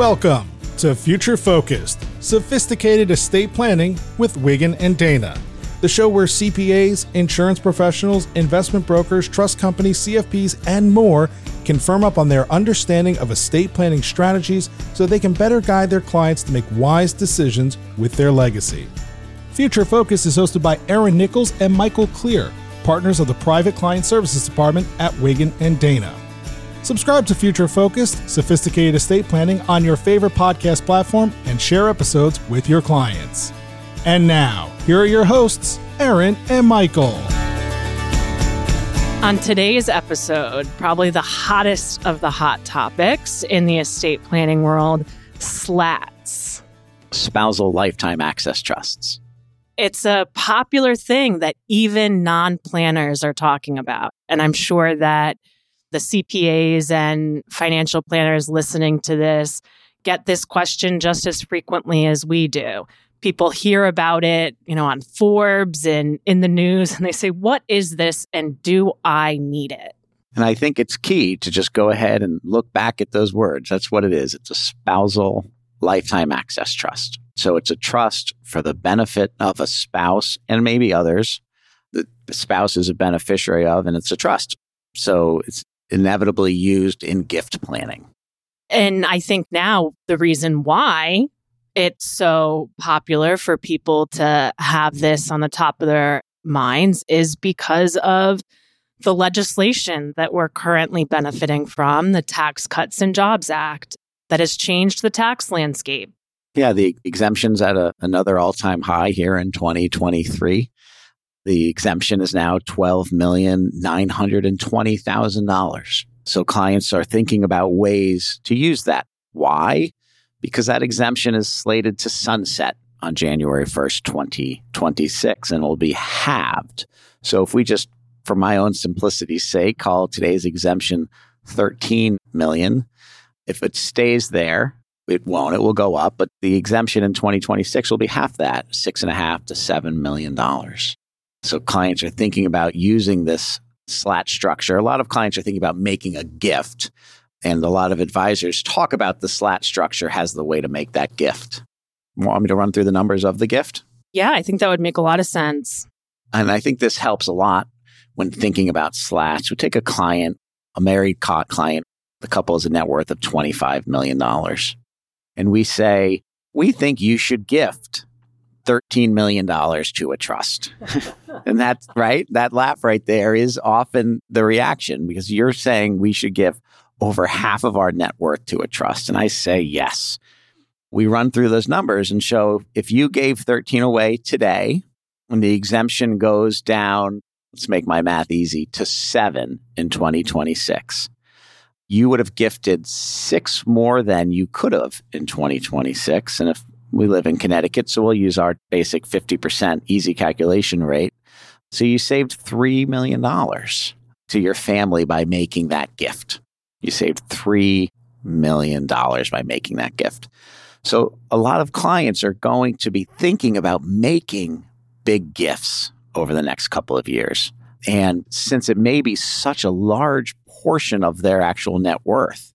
Welcome to Future Focused, sophisticated estate planning with Wiggin and Dana, the show where CPAs, insurance professionals, investment brokers, trust companies, CFPs, and more can firm up on their understanding of estate planning strategies so they can better guide their clients to make wise decisions with their legacy. Future Focus is hosted by Aaron Nichols and Michael Clear, partners of the Private Client Services Department at Wiggin and Dana. Subscribe to Future Focused, Sophisticated Estate Planning on your favorite podcast platform and share episodes with your clients. And now, here are your hosts, Aaron and Michael. On today's episode, probably the hottest of the hot topics in the estate planning world SLATs. Spousal lifetime access trusts. It's a popular thing that even non planners are talking about. And I'm sure that the CPAs and financial planners listening to this get this question just as frequently as we do. People hear about it, you know, on Forbes and in the news, and they say, What is this? And do I need it? And I think it's key to just go ahead and look back at those words. That's what it is. It's a spousal lifetime access trust. So it's a trust for the benefit of a spouse and maybe others that the spouse is a beneficiary of, and it's a trust. So it's inevitably used in gift planning. And I think now the reason why it's so popular for people to have this on the top of their minds is because of the legislation that we're currently benefiting from, the Tax Cuts and Jobs Act, that has changed the tax landscape. Yeah, the exemptions at a, another all time high here in 2023. The exemption is now $12,920,000. So clients are thinking about ways to use that. Why? Because that exemption is slated to sunset on January 1st, 2026, and will be halved. So if we just, for my own simplicity's sake, call today's exemption 13 million, if it stays there, it won't. It will go up, but the exemption in 2026 will be half that, six and a half to seven million dollars. So clients are thinking about using this slat structure. A lot of clients are thinking about making a gift. And a lot of advisors talk about the slat structure as the way to make that gift. Want me to run through the numbers of the gift? Yeah, I think that would make a lot of sense. And I think this helps a lot when thinking about slats. We take a client, a married client, the couple has a net worth of $25 million. And we say, we think you should gift $13 million to a trust. and that's right. That laugh right there is often the reaction because you're saying we should give over half of our net worth to a trust. And I say yes. We run through those numbers and show if you gave 13 away today and the exemption goes down, let's make my math easy, to seven in 2026, you would have gifted six more than you could have in 2026. And if we live in Connecticut, so we'll use our basic 50% easy calculation rate. So you saved $3 million to your family by making that gift. You saved $3 million by making that gift. So a lot of clients are going to be thinking about making big gifts over the next couple of years. And since it may be such a large portion of their actual net worth,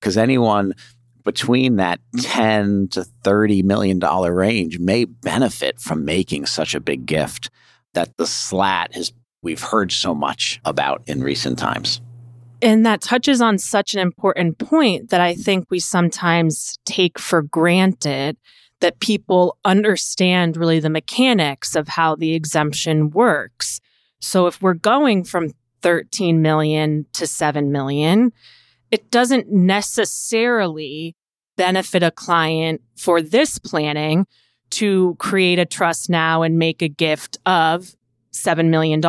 because anyone between that mm-hmm. 10 to 30 million dollar range may benefit from making such a big gift that the slat has we've heard so much about in recent times. And that touches on such an important point that I mm. think we sometimes take for granted that people understand really the mechanics of how the exemption works. So if we're going from 13 million to 7 million, it doesn't necessarily benefit a client for this planning to create a trust now and make a gift of $7 million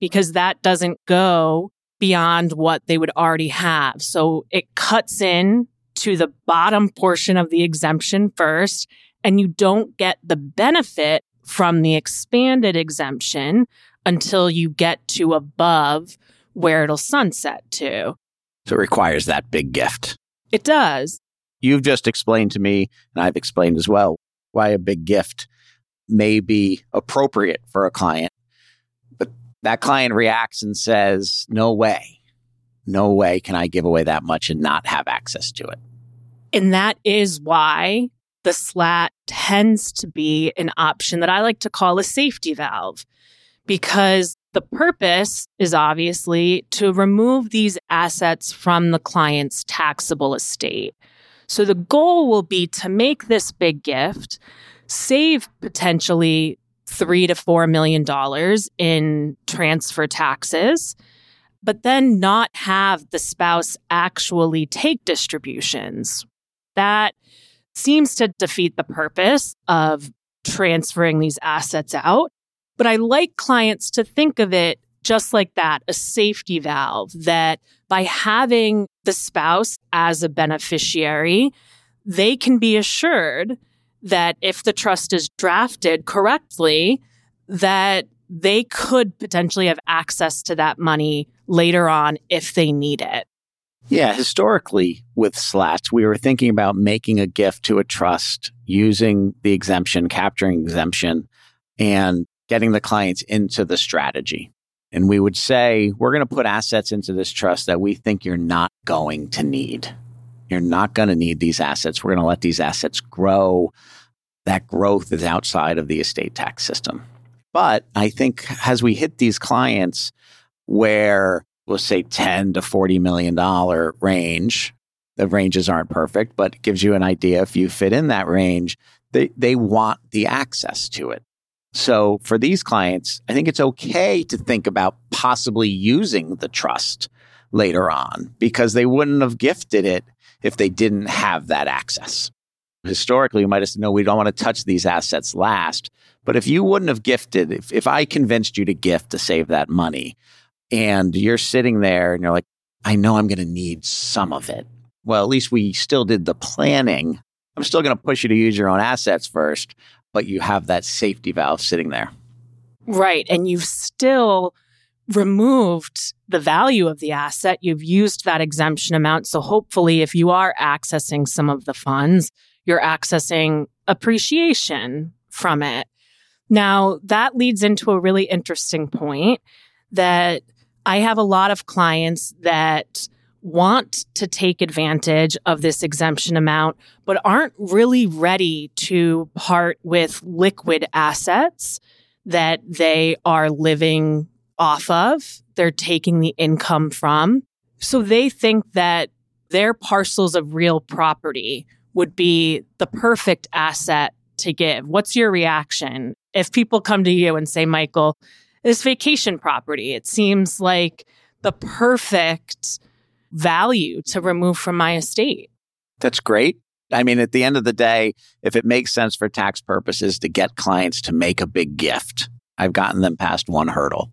because that doesn't go beyond what they would already have. So it cuts in to the bottom portion of the exemption first, and you don't get the benefit from the expanded exemption until you get to above where it'll sunset to. So it requires that big gift. It does. You've just explained to me, and I've explained as well, why a big gift may be appropriate for a client. But that client reacts and says, No way, no way can I give away that much and not have access to it. And that is why the slat tends to be an option that I like to call a safety valve because the purpose is obviously to remove these assets from the client's taxable estate. So the goal will be to make this big gift, save potentially three to four million dollars in transfer taxes, but then not have the spouse actually take distributions. That seems to defeat the purpose of transferring these assets out. But I like clients to think of it just like that a safety valve that by having the spouse as a beneficiary, they can be assured that if the trust is drafted correctly, that they could potentially have access to that money later on if they need it. Yeah, historically with slats, we were thinking about making a gift to a trust using the exemption, capturing exemption, and getting the clients into the strategy. And we would say, we're going to put assets into this trust that we think you're not going to need. You're not going to need these assets. We're going to let these assets grow. That growth is outside of the estate tax system. But I think as we hit these clients where we'll say 10 to 40 million dollar range, the ranges aren't perfect, but it gives you an idea if you fit in that range, they, they want the access to it. So for these clients, I think it's okay to think about possibly using the trust later on because they wouldn't have gifted it if they didn't have that access. Historically, you might have said, no, we don't want to touch these assets last. But if you wouldn't have gifted, if, if I convinced you to gift to save that money and you're sitting there and you're like, I know I'm going to need some of it. Well, at least we still did the planning. I'm still going to push you to use your own assets first, but you have that safety valve sitting there. Right. And you've still removed the value of the asset. You've used that exemption amount. So hopefully, if you are accessing some of the funds, you're accessing appreciation from it. Now, that leads into a really interesting point that I have a lot of clients that want to take advantage of this exemption amount, but aren't really ready to part with liquid assets that they are living off of. They're taking the income from. So they think that their parcels of real property would be the perfect asset to give. What's your reaction? If people come to you and say, Michael, this vacation property, it seems like the perfect value to remove from my estate. That's great. I mean, at the end of the day, if it makes sense for tax purposes to get clients to make a big gift, I've gotten them past one hurdle.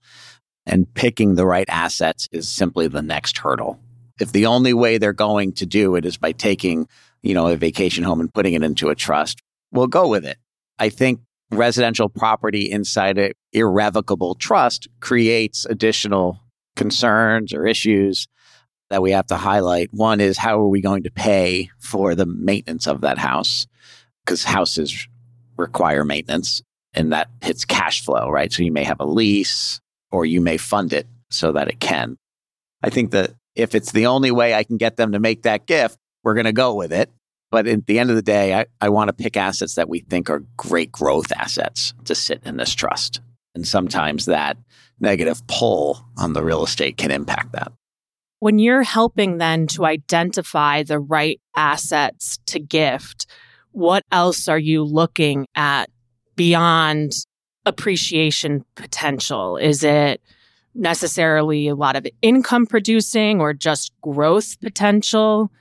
And picking the right assets is simply the next hurdle. If the only way they're going to do it is by taking, you know, a vacation home and putting it into a trust, we'll go with it. I think residential property inside an irrevocable trust creates additional concerns or issues that we have to highlight. One is how are we going to pay for the maintenance of that house? Because houses require maintenance and that hits cash flow, right? So you may have a lease or you may fund it so that it can. I think that if it's the only way I can get them to make that gift, we're going to go with it. But at the end of the day, I, I want to pick assets that we think are great growth assets to sit in this trust. And sometimes that negative pull on the real estate can impact that. When you're helping then to identify the right assets to gift, what else are you looking at beyond appreciation potential? Is it necessarily a lot of income producing or just growth potential?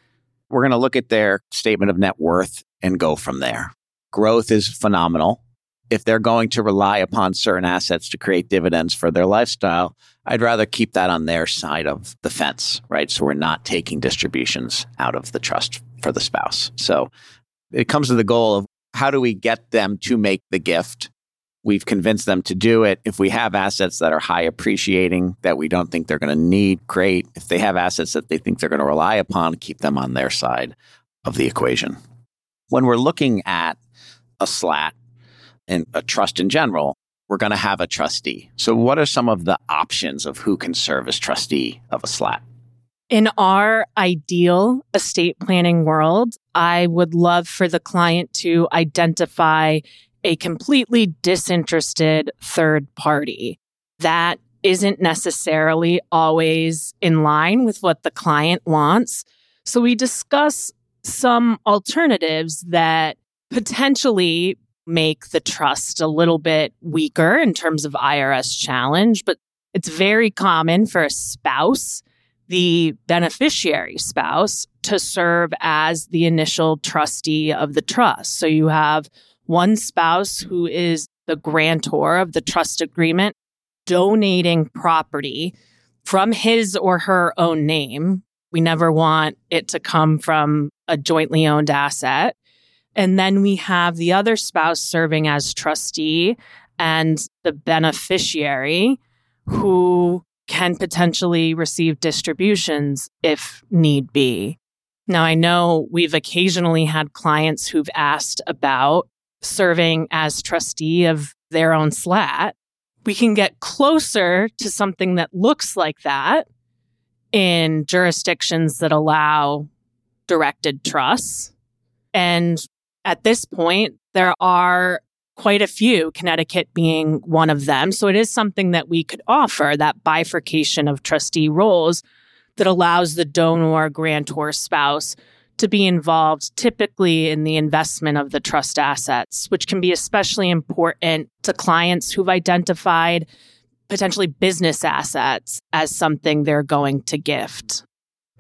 We're going to look at their statement of net worth and go from there. Growth is phenomenal if they're going to rely upon certain assets to create dividends for their lifestyle, I'd rather keep that on their side of the fence, right? So we're not taking distributions out of the trust for the spouse. So it comes to the goal of how do we get them to make the gift? We've convinced them to do it. If we have assets that are high appreciating that we don't think they're going to need, great. If they have assets that they think they're going to rely upon, keep them on their side of the equation. When we're looking at a slat, and a trust in general, we're going to have a trustee. So, what are some of the options of who can serve as trustee of a slat? In our ideal estate planning world, I would love for the client to identify a completely disinterested third party. That isn't necessarily always in line with what the client wants. So we discuss some alternatives that potentially make the trust a little bit weaker in terms of IRS challenge, but it's very common for a spouse, the beneficiary spouse, to serve as the initial trustee of the trust. So you have one spouse who is the grantor of the trust agreement donating property from his or her own name. We never want it to come from a jointly owned asset. And then we have the other spouse serving as trustee and the beneficiary who can potentially receive distributions if need be. Now, I know we've occasionally had clients who've asked about serving as trustee of their own slat. We can get closer to something that looks like that in jurisdictions that allow directed trusts. And at this point, there are quite a few, Connecticut being one of them. So it is something that we could offer that bifurcation of trustee roles that allows the donor grantor spouse to be involved typically in the investment of the trust assets, which can be especially important to clients who've identified potentially business assets as something they're going to gift.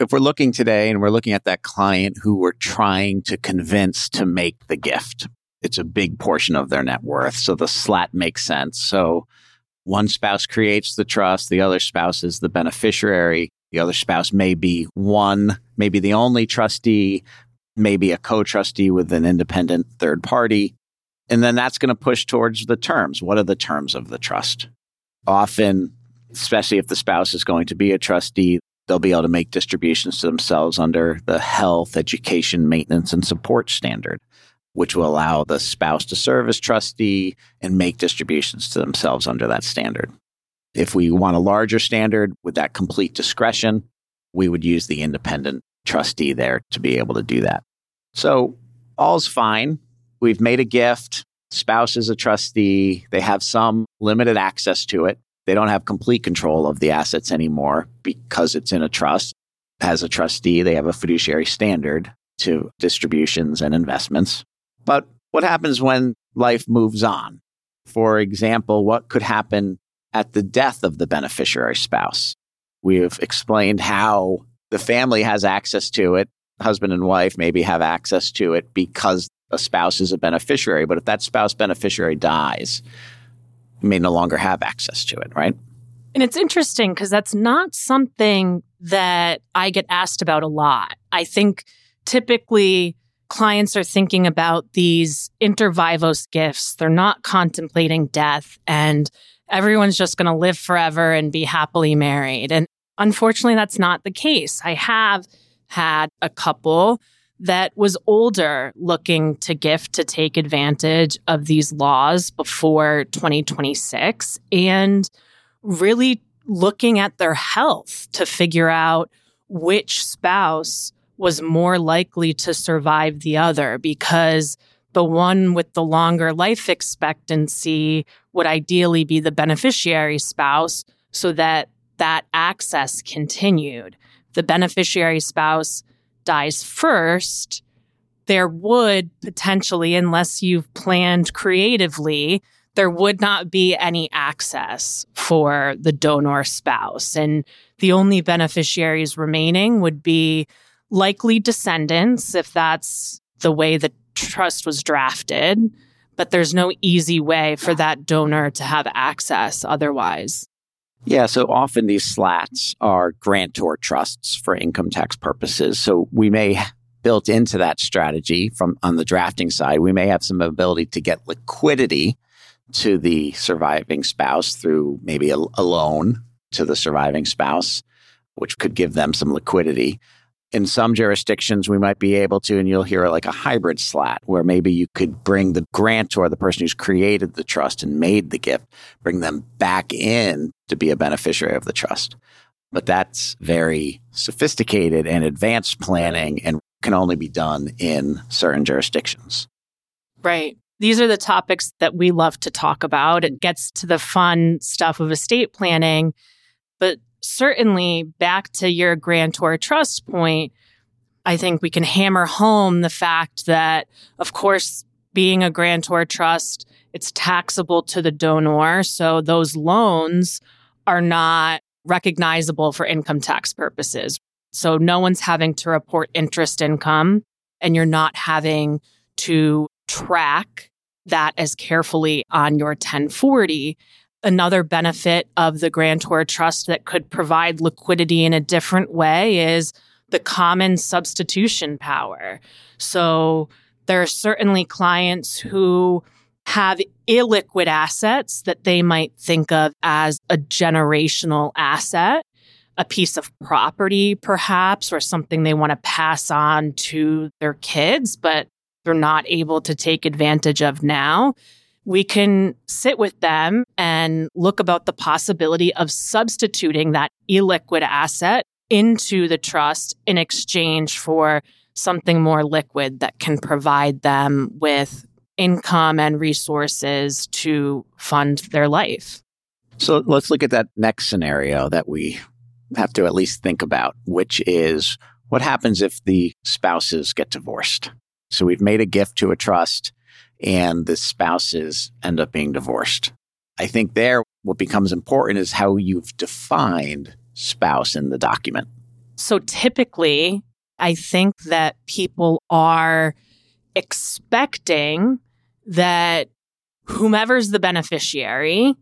If we're looking today and we're looking at that client who we're trying to convince to make the gift, it's a big portion of their net worth. So the slat makes sense. So one spouse creates the trust, the other spouse is the beneficiary. The other spouse may be one, maybe the only trustee, maybe a co trustee with an independent third party. And then that's going to push towards the terms. What are the terms of the trust? Often, especially if the spouse is going to be a trustee, they'll be able to make distributions to themselves under the health, education, maintenance, and support standard, which will allow the spouse to serve as trustee and make distributions to themselves under that standard. If we want a larger standard with that complete discretion, we would use the independent trustee there to be able to do that. So all's fine. We've made a gift. Spouse is a trustee. They have some limited access to it. They don't have complete control of the assets anymore because it's in a trust. As a trustee, they have a fiduciary standard to distributions and investments. But what happens when life moves on? For example, what could happen at the death of the beneficiary spouse. We have explained how the family has access to it. Husband and wife maybe have access to it because a spouse is a beneficiary. But if that spouse beneficiary dies, may no longer have access to it, right? And it's interesting because that's not something that I get asked about a lot. I think typically clients are thinking about these inter vivos gifts. They're not contemplating death. And everyone's just going to live forever and be happily married. And unfortunately, that's not the case. I have had a couple that was older looking to gift to take advantage of these laws before 2026 and really looking at their health to figure out which spouse was more likely to survive the other because the one with the longer life expectancy would ideally be the beneficiary spouse so that that access continued. The beneficiary spouse dies first, there would potentially, unless you've planned creatively, there would not be any access for the donor spouse. And the only beneficiaries remaining would be likely descendants, if that's the way the trust was drafted, but there's no easy way for that donor to have access otherwise. Yeah, so often these slats are grantor trusts for income tax purposes. So we may built into that strategy from on the drafting side, we may have some ability to get liquidity to the surviving spouse through maybe a, a loan to the surviving spouse, which could give them some liquidity in some jurisdictions, we might be able to, and you'll hear like a hybrid slat where maybe you could bring the grantor, the person who's created the trust and made the gift, bring them back in to be a beneficiary of the trust. But that's very sophisticated and advanced planning and can only be done in certain jurisdictions. Right. These are the topics that we love to talk about. It gets to the fun stuff of estate planning. Certainly, back to your grantor trust point, I think we can hammer home the fact that, of course, being a grantor trust, it's taxable to the donor. So those loans are not recognizable for income tax purposes. So no one's having to report interest income and you're not having to track that as carefully on your 1040. Another benefit of the grantor trust that could provide liquidity in a different way is the common substitution power. So there are certainly clients who have illiquid assets that they might think of as a generational asset, a piece of property, perhaps, or something they want to pass on to their kids, but they're not able to take advantage of now. We can sit with them and look about the possibility of substituting that illiquid asset into the trust in exchange for something more liquid that can provide them with income and resources to fund their life. So let's look at that next scenario that we have to at least think about, which is what happens if the spouses get divorced? So we've made a gift to a trust and the spouses end up being divorced. I think there, what becomes important is how you've defined spouse in the document. So typically, I think that people are expecting that whomever's the beneficiary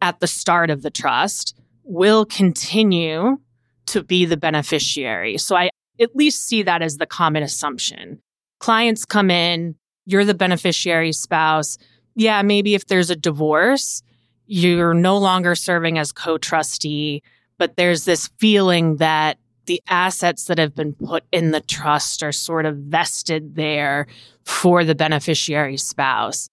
at the start of the trust will continue to be the beneficiary. So I at least see that as the common assumption. Clients come in, you're the beneficiary spouse. Yeah, maybe if there's a divorce, you're no longer serving as co trustee, but there's this feeling that the assets that have been put in the trust are sort of vested there for the beneficiary spouse.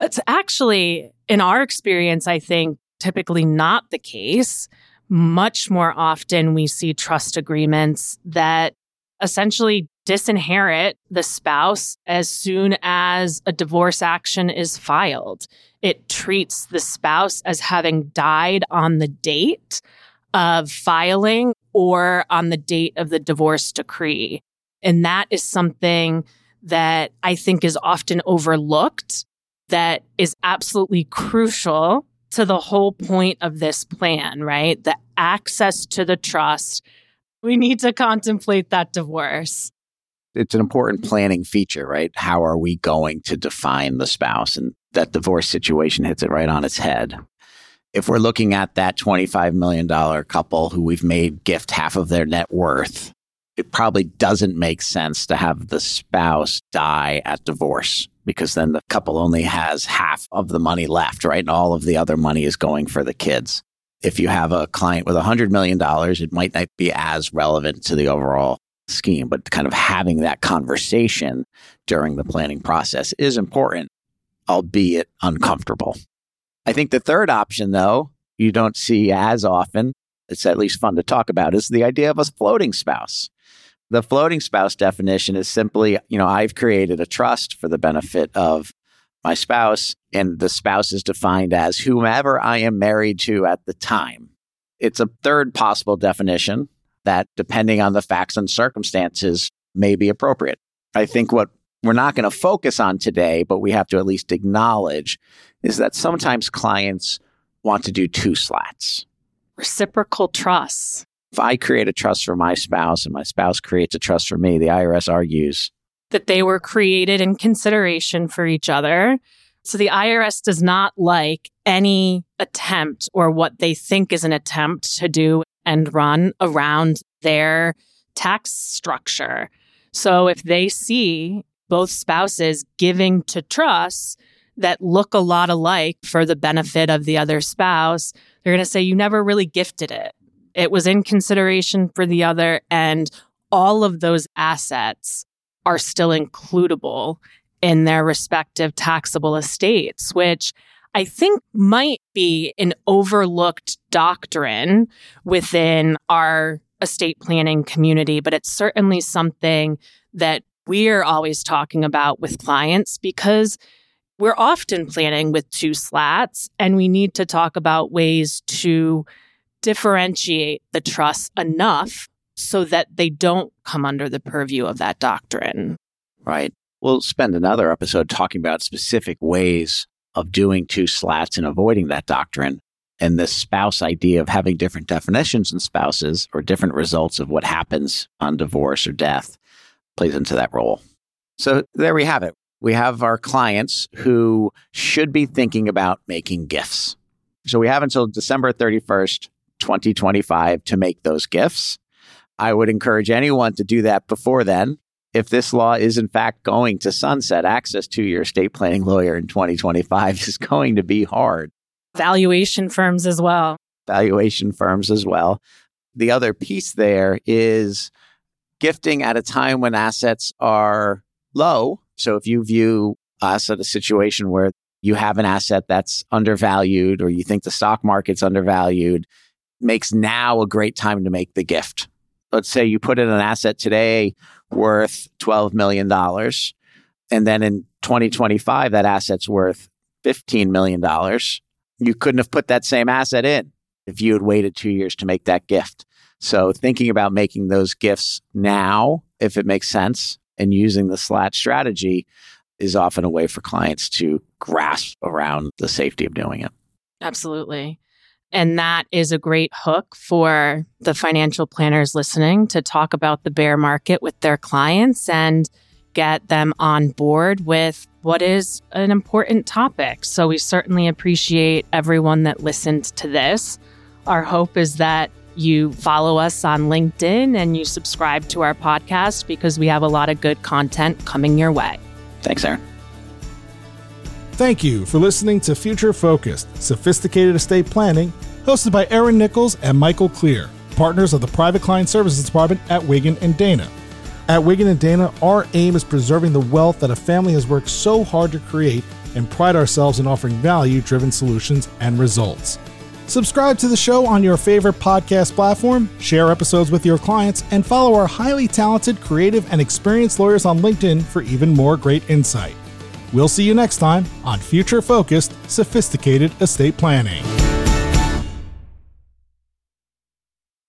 It's actually, in our experience, I think typically not the case. Much more often, we see trust agreements that essentially disinherit the spouse as soon as a divorce action is filed. It treats the spouse as having died on the date of filing or on the date of the divorce decree. And that is something that I think is often overlooked, that is absolutely crucial to the whole point of this plan, right? The access to the trust. We need to contemplate that divorce. It's an important mm-hmm. planning feature, right? How are we going to define the spouse? And that divorce situation hits it right on its head if we're looking at that $25 million couple who we've made gift half of their net worth, it probably doesn't make sense to have the spouse die at divorce because then the couple only has half of the money left, right? And all of the other money is going for the kids. If you have a client with $100 million, it might not be as relevant to the overall scheme, but kind of having that conversation during the planning process is important, albeit uncomfortable. I think the third option, though, you don't see as often, it's at least fun to talk about, is the idea of a floating spouse. The floating spouse definition is simply, you know, I've created a trust for the benefit of my spouse, and the spouse is defined as whomever I am married to at the time. It's a third possible definition that, depending on the facts and circumstances, may be appropriate. I think what we're not going to focus on today, but we have to at least acknowledge is that sometimes clients want to do two slats. Reciprocal trust. If I create a trust for my spouse and my spouse creates a trust for me, the IRS argues that they were created in consideration for each other. So the IRS does not like any attempt or what they think is an attempt to do and run around their tax structure. So if they see both spouses giving to trusts that look a lot alike for the benefit of the other spouse, they're going to say, You never really gifted it. It was in consideration for the other, and all of those assets are still includable in their respective taxable estates, which I think might be an overlooked doctrine within our estate planning community, but it's certainly something that we're always talking about with clients because we're often planning with two slats and we need to talk about ways to differentiate the trust enough so that they don't come under the purview of that doctrine. Right. We'll spend another episode talking about specific ways of doing two slats and avoiding that doctrine. And this spouse idea of having different definitions in spouses or different results of what happens on divorce or death plays into that role. So there we have it. We have our clients who should be thinking about making gifts. So we have until December 31st, 2025 to make those gifts. I would encourage anyone to do that before then. If this law is in fact going to sunset, access to your estate planning lawyer in 2025 is going to be hard. Valuation firms as well. Valuation firms as well. The other piece there is gifting at a time when assets are low. So if you view us at a situation where you have an asset that's undervalued or you think the stock market's undervalued, makes now a great time to make the gift. Let's say you put in an asset today worth $12 million. And then in 2025, that asset's worth $15 million. You couldn't have put that same asset in if you had waited two years to make that gift. So thinking about making those gifts now, if it makes sense, and using the slat strategy is often a way for clients to grasp around the safety of doing it. Absolutely. And that is a great hook for the financial planners listening to talk about the bear market with their clients and get them on board with what is an important topic. So we certainly appreciate everyone that listened to this. Our hope is that you follow us on LinkedIn and you subscribe to our podcast because we have a lot of good content coming your way. Thanks, Aaron. Thank you for listening to Future Focused Sophisticated Estate Planning, hosted by Aaron Nichols and Michael Clear, partners of the Private Client Services Department at Wiggin and Dana. At Wiggin and Dana, our aim is preserving the wealth that a family has worked so hard to create and pride ourselves in offering value driven solutions and results. Subscribe to the show on your favorite podcast platform, share episodes with your clients, and follow our highly talented, creative, and experienced lawyers on LinkedIn for even more great insight. We'll see you next time on Future Focused Sophisticated Estate Planning.